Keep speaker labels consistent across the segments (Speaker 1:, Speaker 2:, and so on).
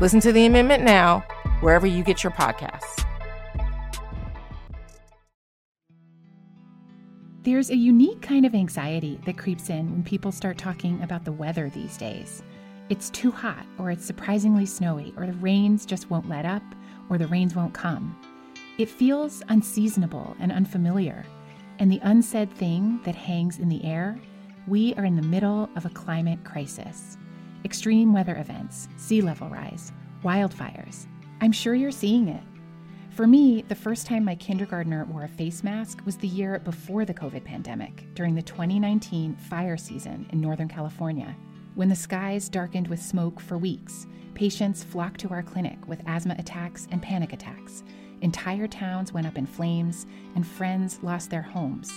Speaker 1: Listen to the amendment now, wherever you get your podcasts.
Speaker 2: There's a unique kind of anxiety that creeps in when people start talking about the weather these days. It's too hot, or it's surprisingly snowy, or the rains just won't let up, or the rains won't come. It feels unseasonable and unfamiliar. And the unsaid thing that hangs in the air we are in the middle of a climate crisis extreme weather events, sea level rise, wildfires. I'm sure you're seeing it. For me, the first time my kindergartner wore a face mask was the year before the COVID pandemic, during the 2019 fire season in Northern California. When the skies darkened with smoke for weeks, patients flocked to our clinic with asthma attacks and panic attacks. Entire towns went up in flames, and friends lost their homes.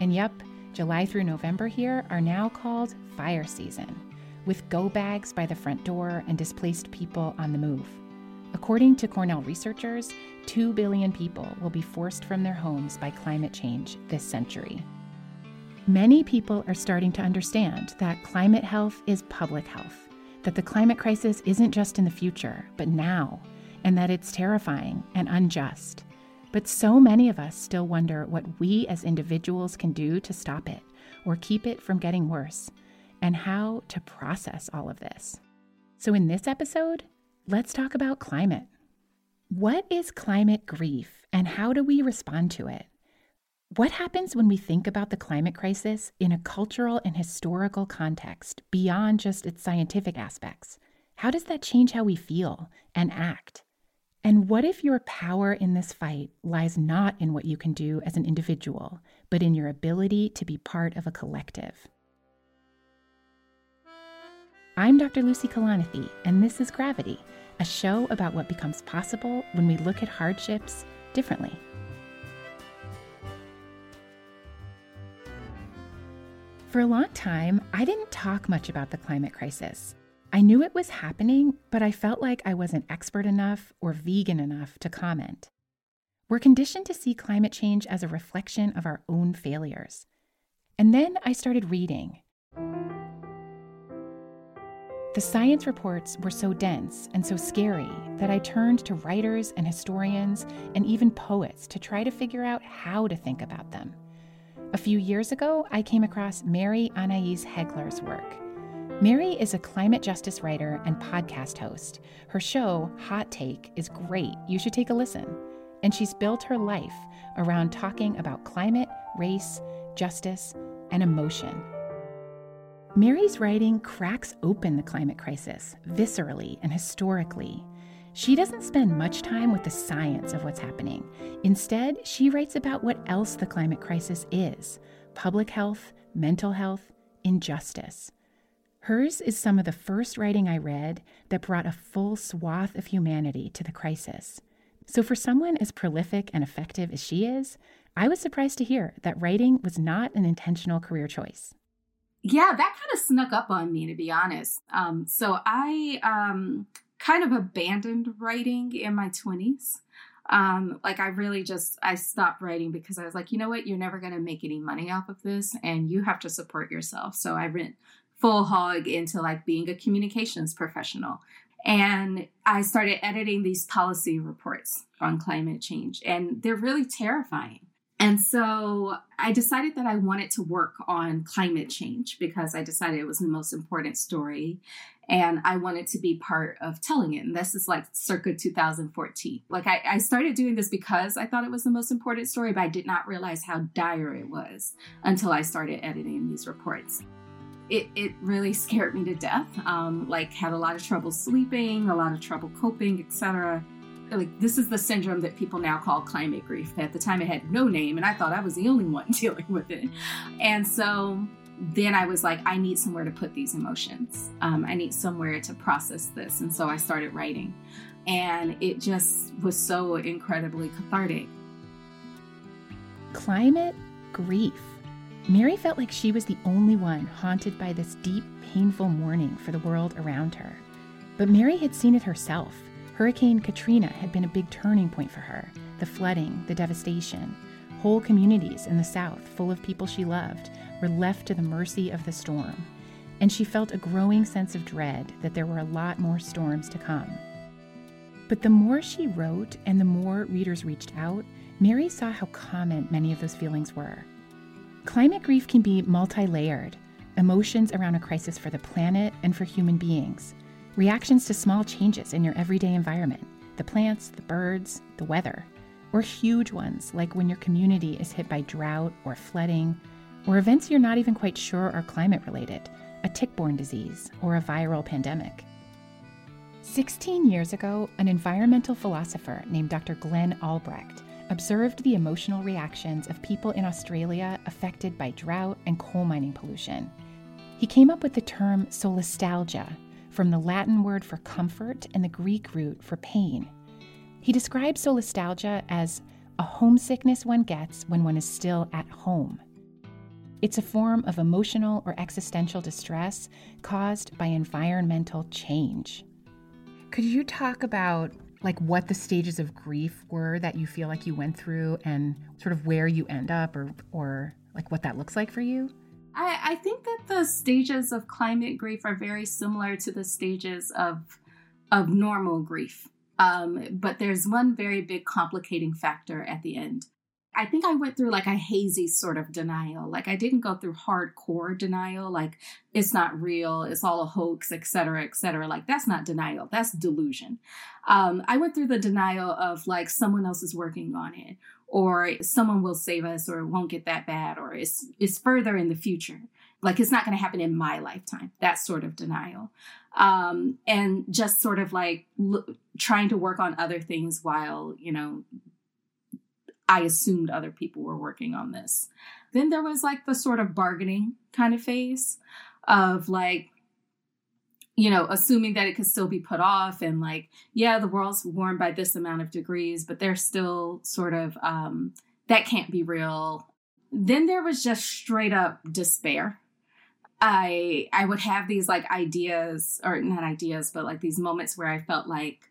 Speaker 2: And yep, July through November here are now called fire season with go bags by the front door and displaced people on the move. According to Cornell researchers, 2 billion people will be forced from their homes by climate change this century. Many people are starting to understand that climate health is public health, that the climate crisis isn't just in the future, but now, and that it's terrifying and unjust. But so many of us still wonder what we as individuals can do to stop it or keep it from getting worse and how to process all of this. So, in this episode, let's talk about climate. What is climate grief and how do we respond to it? What happens when we think about the climate crisis in a cultural and historical context beyond just its scientific aspects? How does that change how we feel and act? And what if your power in this fight lies not in what you can do as an individual, but in your ability to be part of a collective? I'm Dr. Lucy Kalanithi, and this is Gravity, a show about what becomes possible when we look at hardships differently. For a long time, I didn't talk much about the climate crisis. I knew it was happening, but I felt like I wasn't expert enough or vegan enough to comment. We're conditioned to see climate change as a reflection of our own failures. And then I started reading. The science reports were so dense and so scary that I turned to writers and historians and even poets to try to figure out how to think about them. A few years ago, I came across Mary Annaïse Heglar's work. Mary is a climate justice writer and podcast host. Her show, Hot Take, is great. You should take a listen. And she's built her life around talking about climate, race, justice, and emotion. Mary's writing cracks open the climate crisis viscerally and historically. She doesn't spend much time with the science of what's happening. Instead, she writes about what else the climate crisis is public health, mental health, injustice. Hers is some of the first writing I read that brought a full swath of humanity to the crisis. So, for someone as prolific and effective as she is, I was surprised to hear that writing was not an intentional career choice
Speaker 3: yeah, that kind of snuck up on me, to be honest. Um, so I um, kind of abandoned writing in my 20s. Um, like I really just I stopped writing because I was like, you know what, you're never gonna make any money off of this, and you have to support yourself. So I went full hog into like being a communications professional, and I started editing these policy reports on climate change, and they're really terrifying. And so I decided that I wanted to work on climate change because I decided it was the most important story and I wanted to be part of telling it. And this is like circa 2014. Like I, I, started doing this because I thought it was the most important story, but I did not realize how dire it was until I started editing these reports. It, it really scared me to death. Um, like had a lot of trouble sleeping, a lot of trouble coping, etc like this is the syndrome that people now call climate grief. At the time, it had no name, and I thought I was the only one dealing with it. And so then I was like, I need somewhere to put these emotions. Um, I need somewhere to process this. And so I started writing. And it just was so incredibly cathartic.
Speaker 2: Climate grief. Mary felt like she was the only one haunted by this deep, painful mourning for the world around her. But Mary had seen it herself. Hurricane Katrina had been a big turning point for her the flooding, the devastation. Whole communities in the South, full of people she loved, were left to the mercy of the storm. And she felt a growing sense of dread that there were a lot more storms to come. But the more she wrote and the more readers reached out, Mary saw how common many of those feelings were. Climate grief can be multi layered emotions around a crisis for the planet and for human beings, reactions to small changes in your everyday environment the plants, the birds, the weather or huge ones like when your community is hit by drought or flooding, or events you're not even quite sure are climate related, a tick borne disease, or a viral pandemic. 16 years ago, an environmental philosopher named Dr. Glenn Albrecht observed the emotional reactions of people in Australia affected by drought and coal mining pollution. He came up with the term solastalgia, from the Latin word for comfort and the Greek root for pain. He describes solastalgia as a homesickness one gets when one is still at home. It's a form of emotional or existential distress caused by environmental change. Could you talk about like what the stages of grief were that you feel like you went through and sort of where you end up or or like what that looks like for you?
Speaker 3: I, I think that the stages of climate grief are very similar to the stages of of normal grief. Um, but there's one very big complicating factor at the end. I think I went through like a hazy sort of denial. Like I didn't go through hardcore denial, like it's not real, it's all a hoax, et cetera, et cetera. Like that's not denial, that's delusion. Um, I went through the denial of like someone else is working on it, or someone will save us, or it won't get that bad, or it's it's further in the future. Like it's not going to happen in my lifetime. That sort of denial um, and just sort of like l- trying to work on other things while you know I assumed other people were working on this. Then there was like the sort of bargaining kind of phase of like you know, assuming that it could still be put off and like, yeah, the world's warmed by this amount of degrees, but there's still sort of um, that can't be real. Then there was just straight up despair I I would have these like ideas or not ideas, but like these moments where I felt like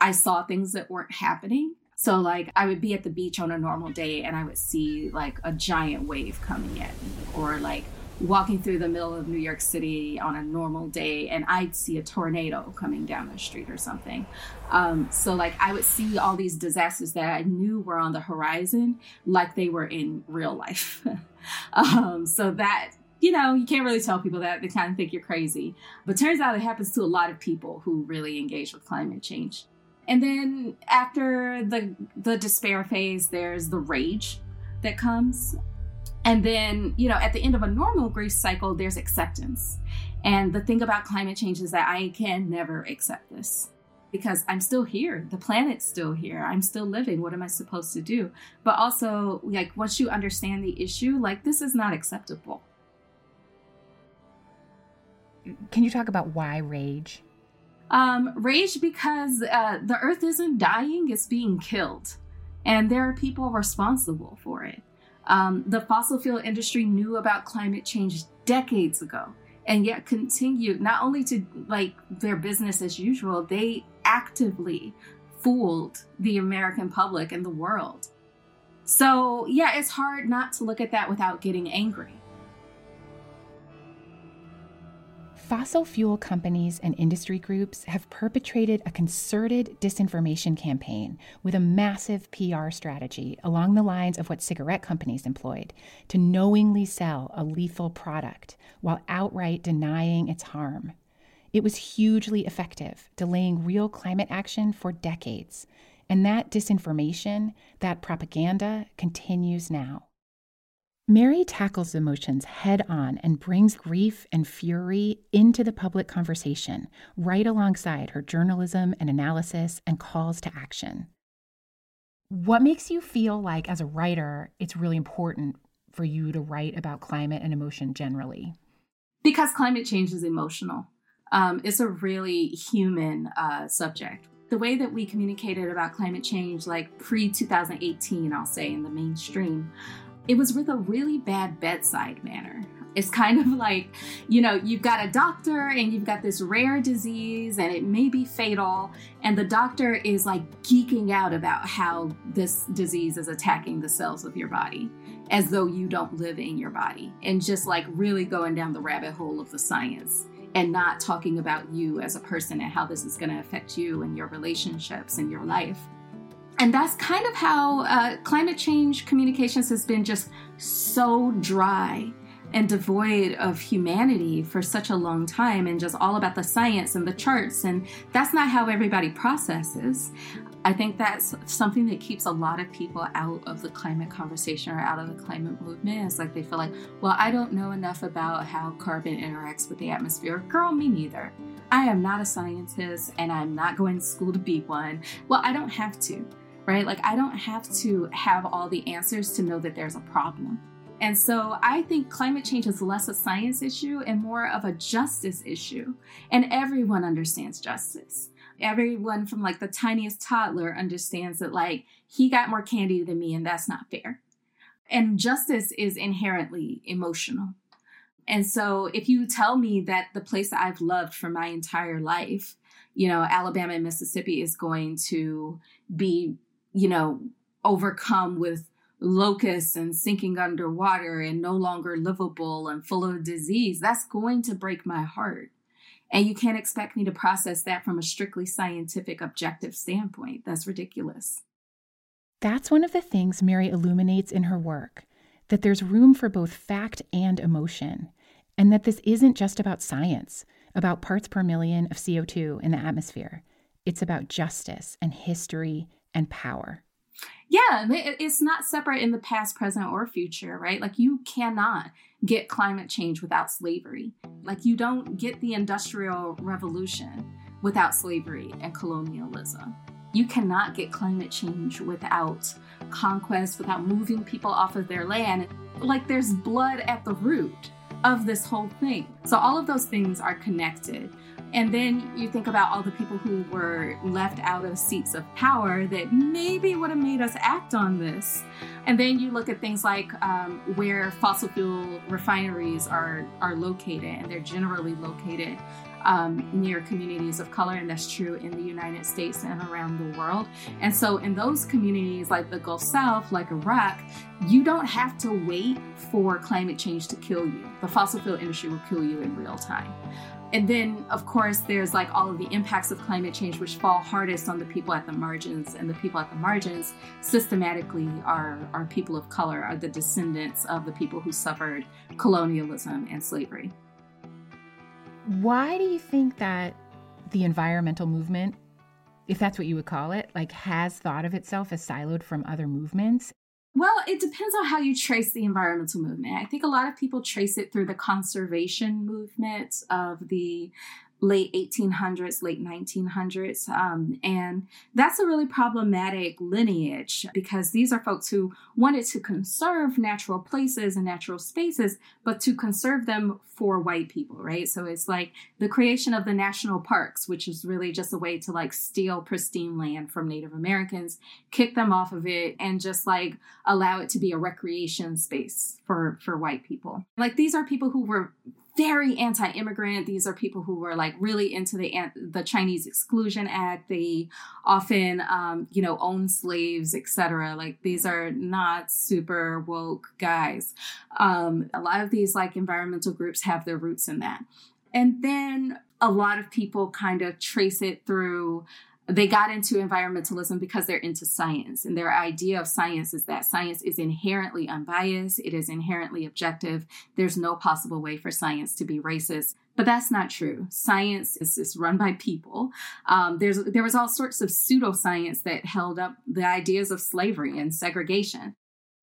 Speaker 3: I saw things that weren't happening. So like I would be at the beach on a normal day and I would see like a giant wave coming at me or like walking through the middle of New York City on a normal day and I'd see a tornado coming down the street or something. Um, so, like, I would see all these disasters that I knew were on the horizon like they were in real life. um, so, that you know, you can't really tell people that. They kind of think you're crazy. But turns out it happens to a lot of people who really engage with climate change. And then after the the despair phase, there's the rage that comes. And then, you know, at the end of a normal grief cycle, there's acceptance. And the thing about climate change is that I can never accept this because I'm still here. The planet's still here. I'm still living. What am I supposed to do? But also, like, once you understand the issue, like, this is not acceptable
Speaker 2: can you talk about why rage?
Speaker 3: Um, rage because uh, the earth isn't dying, it's being killed. And there are people responsible for it. Um, the fossil fuel industry knew about climate change decades ago and yet continued not only to like their business as usual, they actively fooled the American public and the world. So, yeah, it's hard not to look at that without getting angry.
Speaker 2: Fossil fuel companies and industry groups have perpetrated a concerted disinformation campaign with a massive PR strategy along the lines of what cigarette companies employed to knowingly sell a lethal product while outright denying its harm. It was hugely effective, delaying real climate action for decades. And that disinformation, that propaganda, continues now. Mary tackles emotions head on and brings grief and fury into the public conversation, right alongside her journalism and analysis and calls to action. What makes you feel like, as a writer, it's really important for you to write about climate and emotion generally?
Speaker 3: Because climate change is emotional. Um, it's a really human uh, subject. The way that we communicated about climate change, like pre 2018, I'll say in the mainstream, it was with a really bad bedside manner. It's kind of like, you know, you've got a doctor and you've got this rare disease and it may be fatal. And the doctor is like geeking out about how this disease is attacking the cells of your body as though you don't live in your body and just like really going down the rabbit hole of the science and not talking about you as a person and how this is going to affect you and your relationships and your life. And that's kind of how uh, climate change communications has been just so dry and devoid of humanity for such a long time and just all about the science and the charts. And that's not how everybody processes. I think that's something that keeps a lot of people out of the climate conversation or out of the climate movement. It's like they feel like, well, I don't know enough about how carbon interacts with the atmosphere. Girl, me neither. I am not a scientist and I'm not going to school to be one. Well, I don't have to, right? Like, I don't have to have all the answers to know that there's a problem. And so I think climate change is less a science issue and more of a justice issue. And everyone understands justice. Everyone from like the tiniest toddler understands that like he got more candy than me and that's not fair. And justice is inherently emotional. And so if you tell me that the place that I've loved for my entire life, you know, Alabama and Mississippi is going to be, you know, overcome with locusts and sinking underwater and no longer livable and full of disease, that's going to break my heart. And you can't expect me to process that from a strictly scientific, objective standpoint. That's ridiculous.
Speaker 2: That's one of the things Mary illuminates in her work that there's room for both fact and emotion, and that this isn't just about science, about parts per million of CO2 in the atmosphere. It's about justice and history and power.
Speaker 3: Yeah, it's not separate in the past, present, or future, right? Like you cannot get climate change without slavery. Like you don't get the Industrial Revolution without slavery and colonialism. You cannot get climate change without conquest, without moving people off of their land. Like there's blood at the root of this whole thing. So all of those things are connected. And then you think about all the people who were left out of seats of power that maybe would have made us act on this. And then you look at things like um, where fossil fuel refineries are, are located, and they're generally located um, near communities of color, and that's true in the United States and around the world. And so, in those communities like the Gulf South, like Iraq, you don't have to wait for climate change to kill you. The fossil fuel industry will kill you in real time. And then, of course, there's like all of the impacts of climate change, which fall hardest on the people at the margins. And the people at the margins systematically are, are people of color, are the descendants of the people who suffered colonialism and slavery.
Speaker 2: Why do you think that the environmental movement, if that's what you would call it, like has thought of itself as siloed from other movements?
Speaker 3: Well, it depends on how you trace the environmental movement. I think a lot of people trace it through the conservation movement of the late 1800s, late 1900s. Um, and that's a really problematic lineage because these are folks who wanted to conserve natural places and natural spaces, but to conserve them for white people, right? So it's like the creation of the national parks, which is really just a way to like steal pristine land from Native Americans, kick them off of it, and just like allow it to be a recreation space for, for white people. Like these are people who were very anti-immigrant. These are people who were like really into the the Chinese Exclusion Act. They often, um, you know, own slaves, etc. Like these are not super woke guys. Um, a lot of these like environmental groups have their roots in that, and then a lot of people kind of trace it through they got into environmentalism because they're into science. And their idea of science is that science is inherently unbiased. It is inherently objective. There's no possible way for science to be racist. But that's not true. Science is, is run by people. Um, there's there was all sorts of pseudoscience that held up the ideas of slavery and segregation.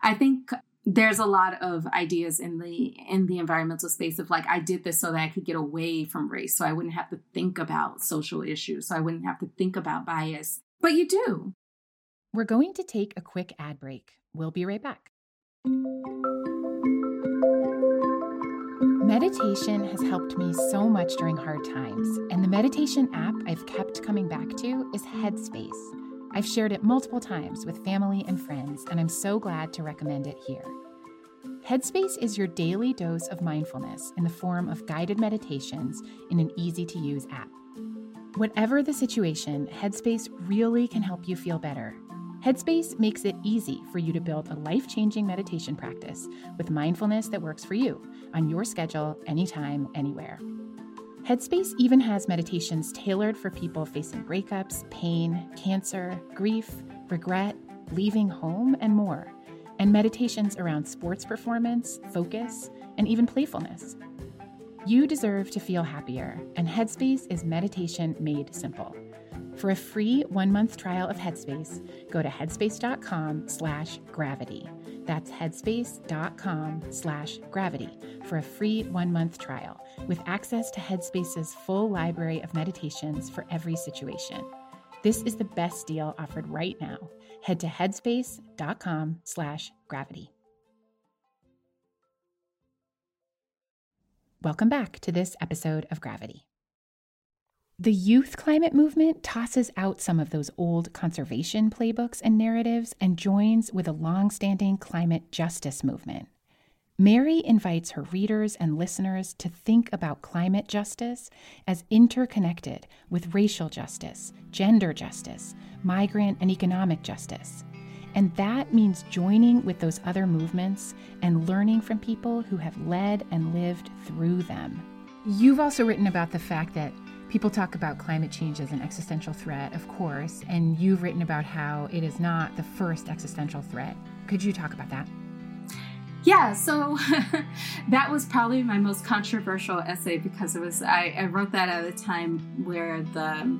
Speaker 3: I think there's a lot of ideas in the in the environmental space of like I did this so that I could get away from race so I wouldn't have to think about social issues so I wouldn't have to think about bias. But you do.
Speaker 2: We're going to take a quick ad break. We'll be right back. Meditation has helped me so much during hard times, and the meditation app I've kept coming back to is Headspace. I've shared it multiple times with family and friends, and I'm so glad to recommend it here. Headspace is your daily dose of mindfulness in the form of guided meditations in an easy to use app. Whatever the situation, Headspace really can help you feel better. Headspace makes it easy for you to build a life changing meditation practice with mindfulness that works for you on your schedule, anytime, anywhere. Headspace even has meditations tailored for people facing breakups, pain, cancer, grief, regret, leaving home, and more and meditations around sports performance, focus, and even playfulness. You deserve to feel happier, and Headspace is meditation made simple. For a free one-month trial of Headspace, go to headspace.com slash gravity. That's headspace.com slash gravity for a free one-month trial with access to Headspace's full library of meditations for every situation. This is the best deal offered right now. Head to headspace.com slash gravity. Welcome back to this episode of Gravity. The youth climate movement tosses out some of those old conservation playbooks and narratives and joins with a long-standing climate justice movement. Mary invites her readers and listeners to think about climate justice as interconnected with racial justice, gender justice, migrant and economic justice. And that means joining with those other movements and learning from people who have led and lived through them. You've also written about the fact that people talk about climate change as an existential threat, of course, and you've written about how it is not the first existential threat. Could you talk about that?
Speaker 3: yeah so that was probably my most controversial essay because it was I, I, wrote that at a time where the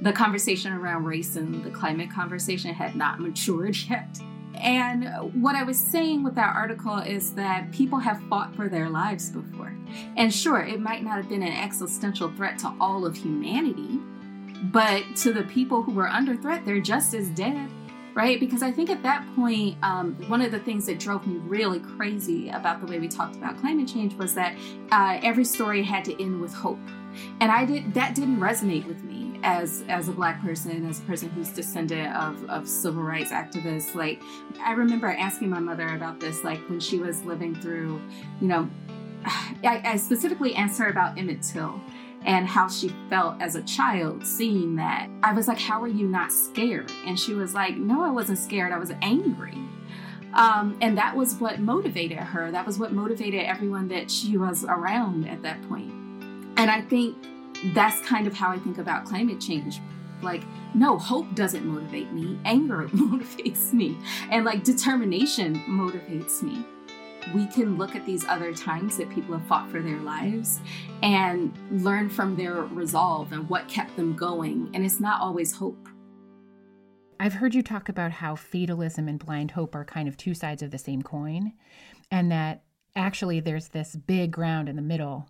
Speaker 3: the conversation around race and the climate conversation had not matured yet and what i was saying with that article is that people have fought for their lives before. And sure it might not have been an existential threat to all of humanity but to the people who were under threat they're just as dead right? Because I think at that point, um, one of the things that drove me really crazy about the way we talked about climate change was that uh, every story had to end with hope, and I did that didn't resonate with me as as a black person, as a person who's descendant of of civil rights activists. Like I remember asking my mother about this, like when she was living through, you know. I, I specifically asked her about Emmett Till and how she felt as a child seeing that. I was like, How are you not scared? And she was like, No, I wasn't scared. I was angry. Um, and that was what motivated her. That was what motivated everyone that she was around at that point. And I think that's kind of how I think about climate change. Like, no, hope doesn't motivate me, anger motivates me, and like determination motivates me we can look at these other times that people have fought for their lives and learn from their resolve and what kept them going. And it's not always hope.
Speaker 2: I've heard you talk about how fatalism and blind hope are kind of two sides of the same coin, and that actually there's this big ground in the middle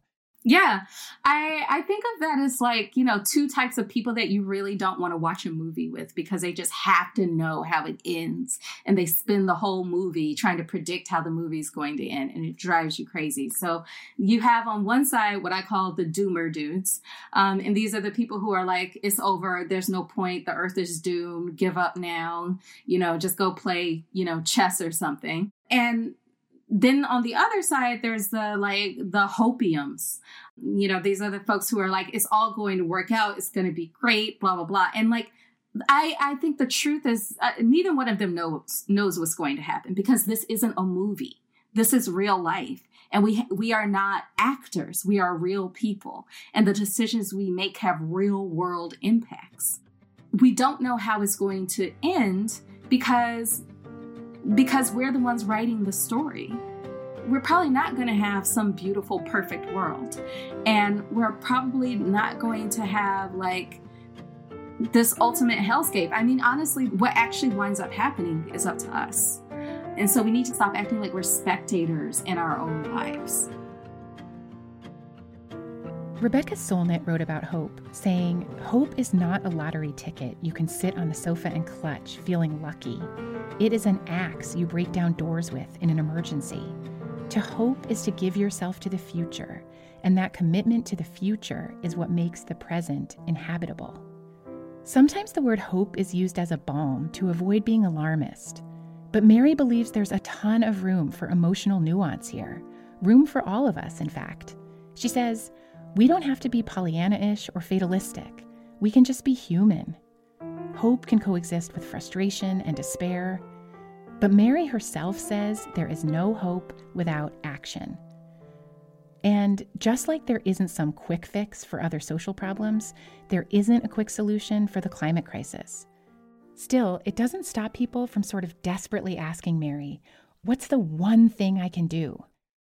Speaker 3: yeah, I I think of that as like you know two types of people that you really don't want to watch a movie with because they just have to know how it ends and they spend the whole movie trying to predict how the movie is going to end and it drives you crazy. So you have on one side what I call the doomer dudes, um, and these are the people who are like it's over, there's no point, the earth is doomed, give up now, you know, just go play you know chess or something. And then on the other side there's the like the hopiums. You know these are the folks who are like it's all going to work out. It's going to be great blah blah blah. And like i i think the truth is uh, neither one of them knows knows what's going to happen because this isn't a movie. This is real life. And we we are not actors. We are real people. And the decisions we make have real world impacts. We don't know how it's going to end because because we're the ones writing the story. We're probably not going to have some beautiful, perfect world. And we're probably not going to have like this ultimate hellscape. I mean, honestly, what actually winds up happening is up to us. And so we need to stop acting like we're spectators in our own lives.
Speaker 2: Rebecca Solnit wrote about hope, saying, Hope is not a lottery ticket you can sit on the sofa and clutch, feeling lucky. It is an axe you break down doors with in an emergency. To hope is to give yourself to the future, and that commitment to the future is what makes the present inhabitable. Sometimes the word hope is used as a balm to avoid being alarmist, but Mary believes there's a ton of room for emotional nuance here, room for all of us, in fact. She says, We don't have to be Pollyanna ish or fatalistic, we can just be human. Hope can coexist with frustration and despair. But Mary herself says there is no hope without action. And just like there isn't some quick fix for other social problems, there isn't a quick solution for the climate crisis. Still, it doesn't stop people from sort of desperately asking Mary, What's the one thing I can do?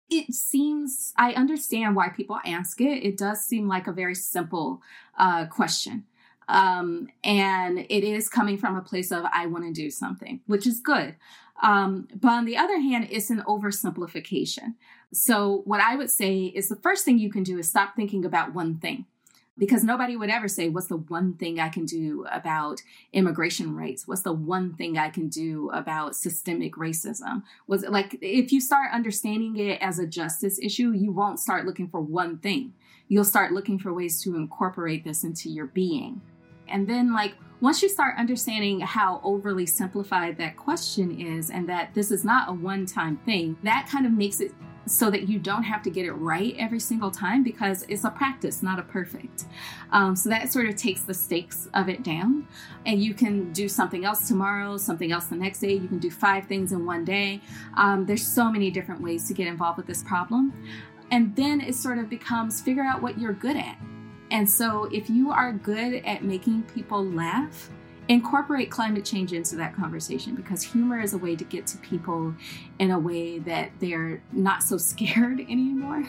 Speaker 3: It seems, I understand why people ask it. It does seem like a very simple uh, question. Um, and it is coming from a place of, I want to do something, which is good. Um, but on the other hand, it's an oversimplification. So, what I would say is the first thing you can do is stop thinking about one thing because nobody would ever say, What's the one thing I can do about immigration rights? What's the one thing I can do about systemic racism? Was it like if you start understanding it as a justice issue, you won't start looking for one thing. You'll start looking for ways to incorporate this into your being. And then, like, once you start understanding how overly simplified that question is and that this is not a one time thing, that kind of makes it so that you don't have to get it right every single time because it's a practice, not a perfect. Um, so that sort of takes the stakes of it down. And you can do something else tomorrow, something else the next day. You can do five things in one day. Um, there's so many different ways to get involved with this problem. And then it sort of becomes figure out what you're good at. And so, if you are good at making people laugh, incorporate climate change into that conversation because humor is a way to get to people in a way that they're not so scared anymore,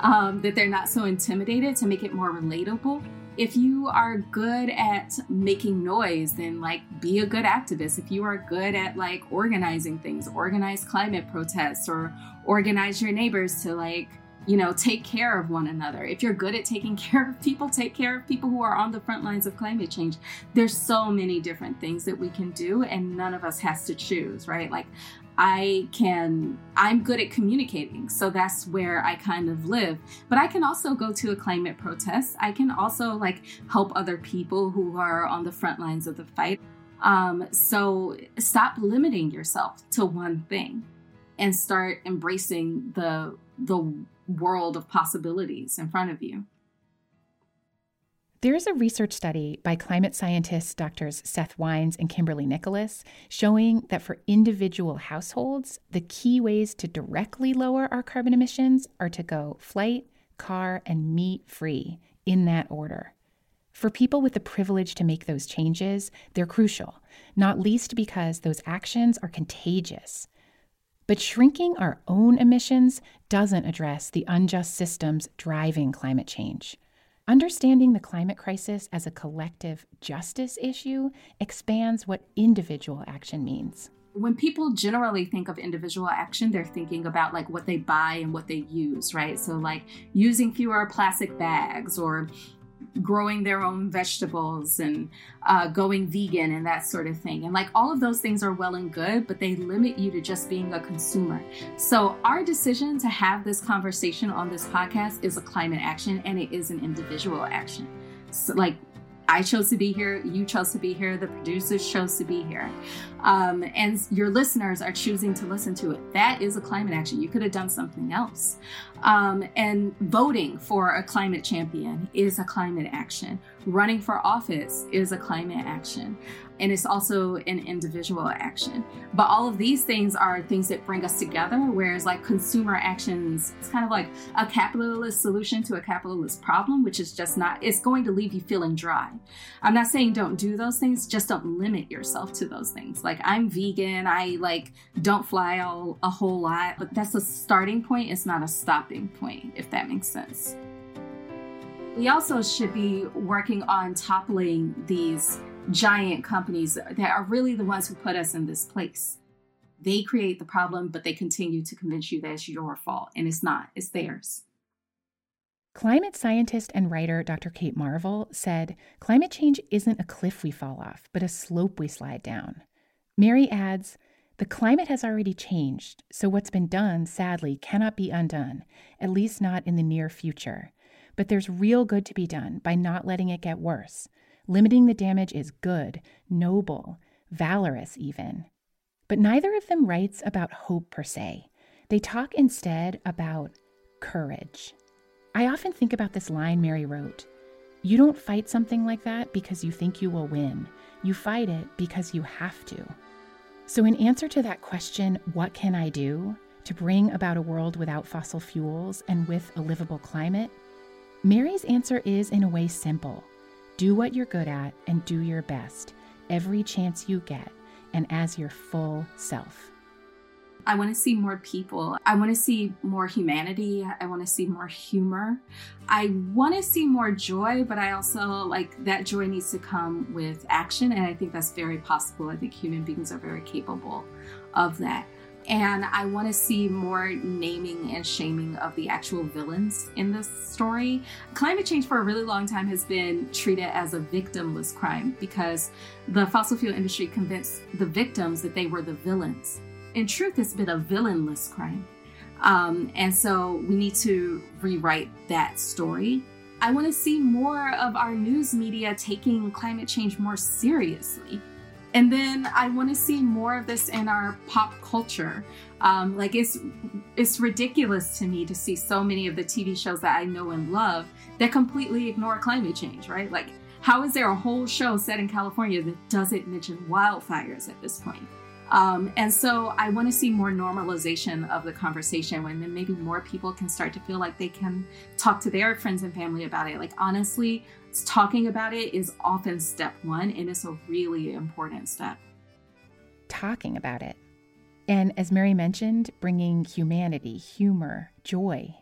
Speaker 3: um, that they're not so intimidated to make it more relatable. If you are good at making noise, then like be a good activist. If you are good at like organizing things, organize climate protests or organize your neighbors to like you know, take care of one another. If you're good at taking care of people, take care of people who are on the front lines of climate change. There's so many different things that we can do, and none of us has to choose, right? Like, I can, I'm good at communicating. So that's where I kind of live. But I can also go to a climate protest. I can also like help other people who are on the front lines of the fight. Um, so stop limiting yourself to one thing and start embracing the, the world of possibilities in front of you.
Speaker 2: There is a research study by climate scientists Drs. Seth Wynes and Kimberly Nicholas showing that for individual households, the key ways to directly lower our carbon emissions are to go flight, car, and meat free in that order. For people with the privilege to make those changes, they're crucial, not least because those actions are contagious. But shrinking our own emissions doesn't address the unjust systems driving climate change. Understanding the climate crisis as a collective justice issue expands what individual action means.
Speaker 3: When people generally think of individual action, they're thinking about like what they buy and what they use, right? So, like using fewer plastic bags or growing their own vegetables and uh, going vegan and that sort of thing. And like all of those things are well and good, but they limit you to just being a consumer. So, our decision to have this conversation on this podcast is a climate action and it is an individual action. So, like, I chose to be here, you chose to be here, the producers chose to be here. Um, and your listeners are choosing to listen to it. That is a climate action. You could have done something else. Um, and voting for a climate champion is a climate action. Running for office is a climate action and it's also an individual action. But all of these things are things that bring us together, whereas like consumer actions, it's kind of like a capitalist solution to a capitalist problem, which is just not, it's going to leave you feeling dry. I'm not saying don't do those things, just don't limit yourself to those things. Like I'm vegan, I like don't fly all, a whole lot, but that's a starting point, it's not a stopping point, if that makes sense. We also should be working on toppling these giant companies that are really the ones who put us in this place. They create the problem, but they continue to convince you that it's your fault, and it's not, it's theirs.
Speaker 2: Climate scientist and writer Dr. Kate Marvel said climate change isn't a cliff we fall off, but a slope we slide down. Mary adds, The climate has already changed, so what's been done, sadly, cannot be undone, at least not in the near future. But there's real good to be done by not letting it get worse. Limiting the damage is good, noble, valorous, even. But neither of them writes about hope per se. They talk instead about courage. I often think about this line Mary wrote You don't fight something like that because you think you will win, you fight it because you have to. So, in answer to that question, what can I do to bring about a world without fossil fuels and with a livable climate? Mary's answer is, in a way, simple do what you're good at and do your best every chance you get and as your full self.
Speaker 3: I want to see more people. I want to see more humanity. I want to see more humor. I want to see more joy, but I also like that joy needs to come with action. And I think that's very possible. I think human beings are very capable of that. And I want to see more naming and shaming of the actual villains in this story. Climate change for a really long time has been treated as a victimless crime because the fossil fuel industry convinced the victims that they were the villains. In truth, it's been a villainless crime. Um, and so we need to rewrite that story. I want to see more of our news media taking climate change more seriously. And then I want to see more of this in our pop culture. Um, like it's it's ridiculous to me to see so many of the TV shows that I know and love that completely ignore climate change. Right? Like, how is there a whole show set in California that doesn't mention wildfires at this point? Um, and so I want to see more normalization of the conversation when then maybe more people can start to feel like they can talk to their friends and family about it. Like, honestly, talking about it is often step one, and it's a really important step.
Speaker 2: Talking about it. And as Mary mentioned, bringing humanity, humor, joy.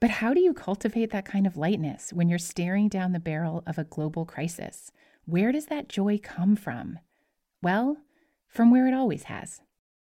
Speaker 2: But how do you cultivate that kind of lightness when you're staring down the barrel of a global crisis? Where does that joy come from? Well, from where it always has.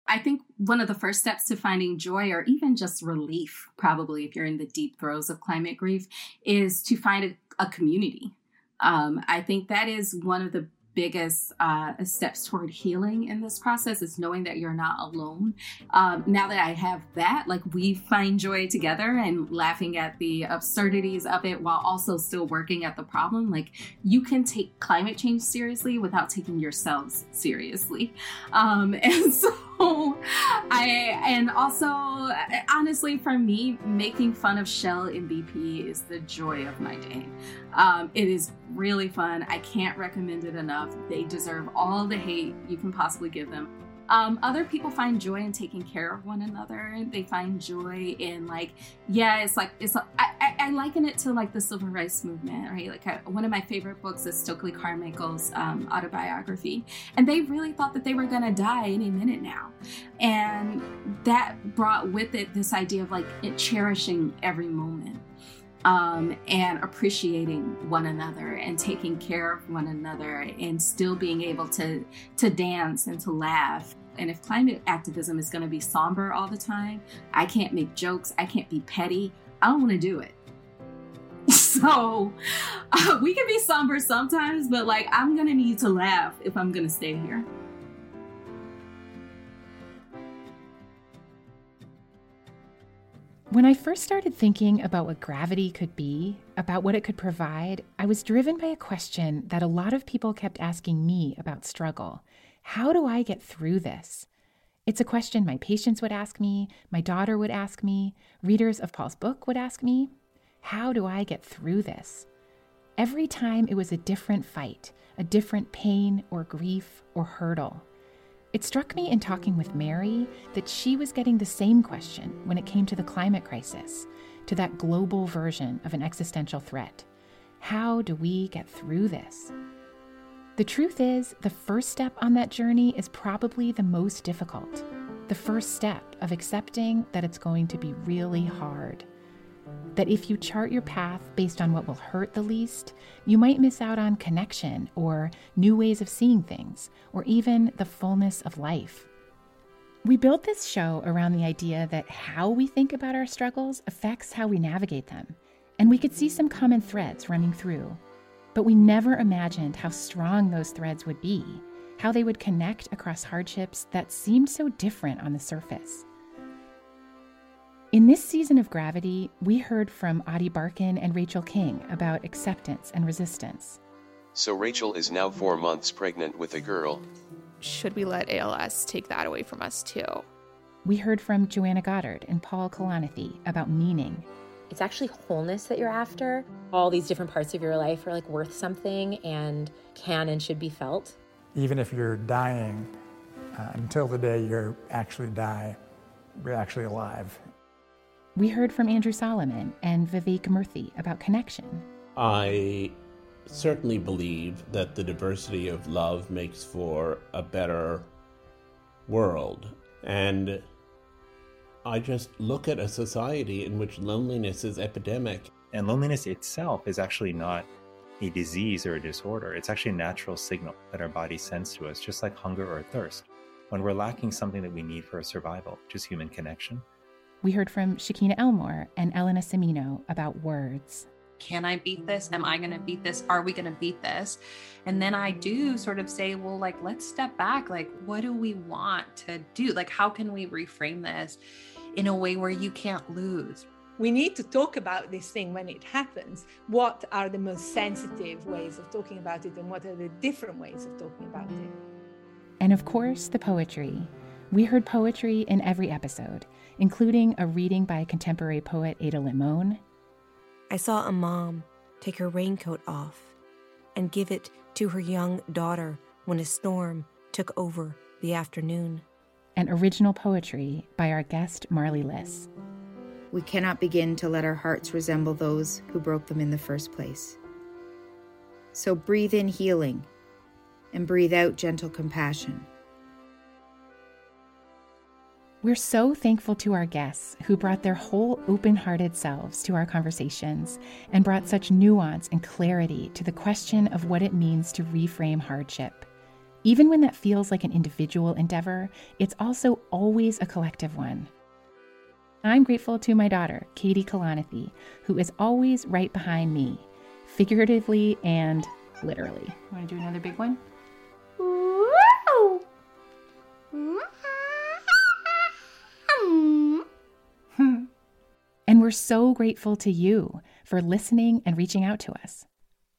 Speaker 3: I think one of the first steps to finding joy or even just relief, probably if you're in the deep throes of climate grief, is to find a, community. Um, I think that is one of the biggest uh, steps toward healing in this process is knowing that you're not alone. Um, now that I have that, like we find joy together and laughing at the absurdities of it while also still working at the problem. Like you can take climate change seriously without taking yourselves seriously. Um, and so I, and also, honestly, for me, making fun of Shell and BP is the joy of my day. Um, it is really fun. I can't recommend it enough. They deserve all the hate you can possibly give them. Um, other people find joy in taking care of one another. They find joy in like, yeah, it's like it's. I, I, liken it to like the civil rights movement, right? Like I, one of my favorite books is Stokely Carmichael's um, autobiography, and they really thought that they were gonna die any minute now, and that brought with it this idea of like cherishing every moment um, and appreciating one another and taking care of one another and still being able to to dance and to laugh. And if climate activism is going to be somber all the time i can't make jokes i can't be petty i don't want to do it. So uh, we can be somber sometimes but like i'm going to need to laugh if i'm going to stay here
Speaker 2: When I first started thinking about what gravity could be, about what it could provide, I was driven by a question that a lot of people kept asking me about struggle How do I get through this? It's a question my patients would ask me, my daughter would ask me, readers of Paul's book would ask me. How do I get through this? Every time it was a different fight, a different pain or grief or hurdle. It struck me in talking with Mary that she was getting the same question when it came to the climate crisis, to that global version of an existential threat. How do we get through this? The truth is, the first step on that journey is probably the most difficult. The first step of accepting that it's going to be really hard that if you chart your path based on what will hurt the least, you might miss out on connection or new ways of seeing things, or even the fullness of life. We built this show around the idea that how we think about our struggles affects how we navigate them, and we could see some common threads running through. But we never imagined how strong those threads would be, how they would connect across hardships that seemed so different on the surface. In this season of Gravity, we heard from Ady Barkan and Rachel King about acceptance and resistance.
Speaker 4: So Rachel is now four months pregnant with a girl.
Speaker 5: Should we let ALS take that away from us too?
Speaker 2: We heard from Joanna Goddard and Paul Kalanithi about meaning.
Speaker 6: It's actually wholeness that you're after. All these different parts of your life are like worth something and can and should be felt.
Speaker 7: Even if you're dying, uh, until the day you actually die, you're actually alive.
Speaker 2: We heard from Andrew Solomon and Vivek Murthy about connection.
Speaker 8: I certainly believe that the diversity of love makes for a better world. And I just look at a society in which loneliness is epidemic.
Speaker 9: And loneliness itself is actually not a disease or a disorder. It's actually a natural signal that our body sends to us, just like hunger or thirst. When we're lacking something that we need for our survival, which is human connection,
Speaker 2: we heard from Shekinah Elmore and Elena Semino about words.
Speaker 10: Can I beat this? Am I going to beat this? Are we going to beat this? And then I do sort of say, well, like, let's step back. Like, what do we want to do? Like, how can we reframe this in a way where you can't lose?
Speaker 11: We need to talk about this thing when it happens. What are the most sensitive ways of talking about it, and what are the different ways of talking about it?
Speaker 2: And of course, the poetry. We heard poetry in every episode including a reading by contemporary poet Ada Limon.
Speaker 12: I saw a mom take her raincoat off and give it to her young daughter when a storm took over the afternoon.
Speaker 2: And original poetry by our guest Marley Liss.
Speaker 13: We cannot begin to let our hearts resemble those who broke them in the first place. So breathe in healing and breathe out gentle compassion.
Speaker 2: We're so thankful to our guests who brought their whole open hearted selves to our conversations and brought such nuance and clarity to the question of what it means to reframe hardship. Even when that feels like an individual endeavor, it's also always a collective one. I'm grateful to my daughter, Cady Kalanithi, who is always right behind me, figuratively and literally. Want to do another big one? And we're so grateful to you for listening and reaching out to us.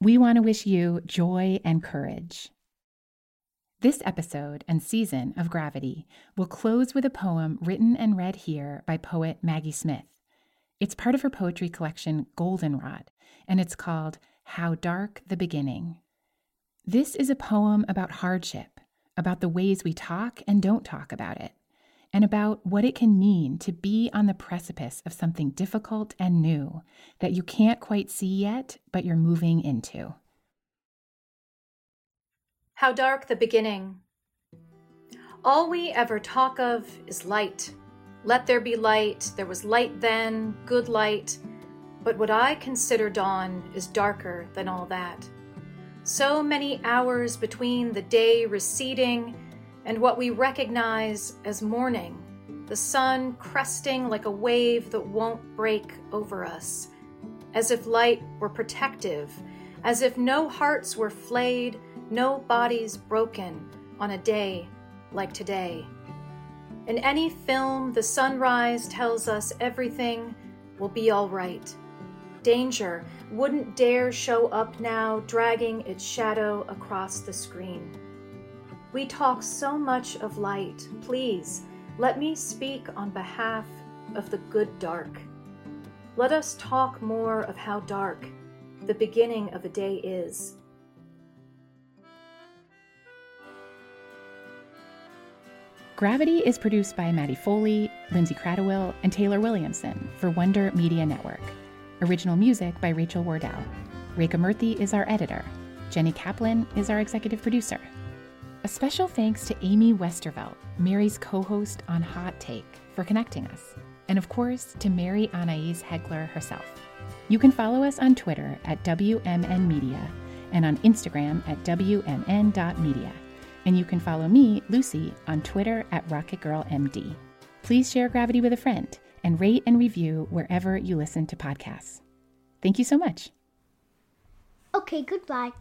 Speaker 2: We want to wish you joy and courage. This episode and season of Gravity will close with a poem written and read here by poet Maggie Smith. It's part of her poetry collection Goldenrod, and it's called How Dark the Beginning. This is a poem about hardship, about the ways we talk and don't talk about it and about what it can mean to be on the precipice of something difficult and new that you can't quite see yet, but you're moving into.
Speaker 14: How dark the beginning. All we ever talk of is light. Let there be light. There was light then, good light. But what I consider dawn is darker than all that. So many hours between the day receding and what we recognize as morning, the sun cresting like a wave that won't break over us, as if light were protective, as if no hearts were flayed, no bodies broken on a day like today. In any film, the sunrise tells us everything will be all right. Danger wouldn't dare show up now, dragging its shadow across the screen. We talk so much of light. Please, let me speak on behalf of the good dark. Let us talk more of how dark the beginning of a day is.
Speaker 2: Gravity is produced by Maddie Foley, Lindsay Cradwell, and Taylor Williamson for Wonder Media Network. Original music by Rachel Wardell. Reka Murthy is our editor. Jenny Kaplan is our executive producer. A special thanks to Amy Westervelt, Mary's co host on Hot Take, for connecting us. And of course, to Mary Annaïse Heglar herself. You can follow us on Twitter at WMN Media and on Instagram at WMN.media. And you can follow me, Lucy, on Twitter at RocketGirlMD. Please share Gravity with a friend and rate and review wherever you listen to podcasts. Thank you so much.
Speaker 15: Okay, goodbye.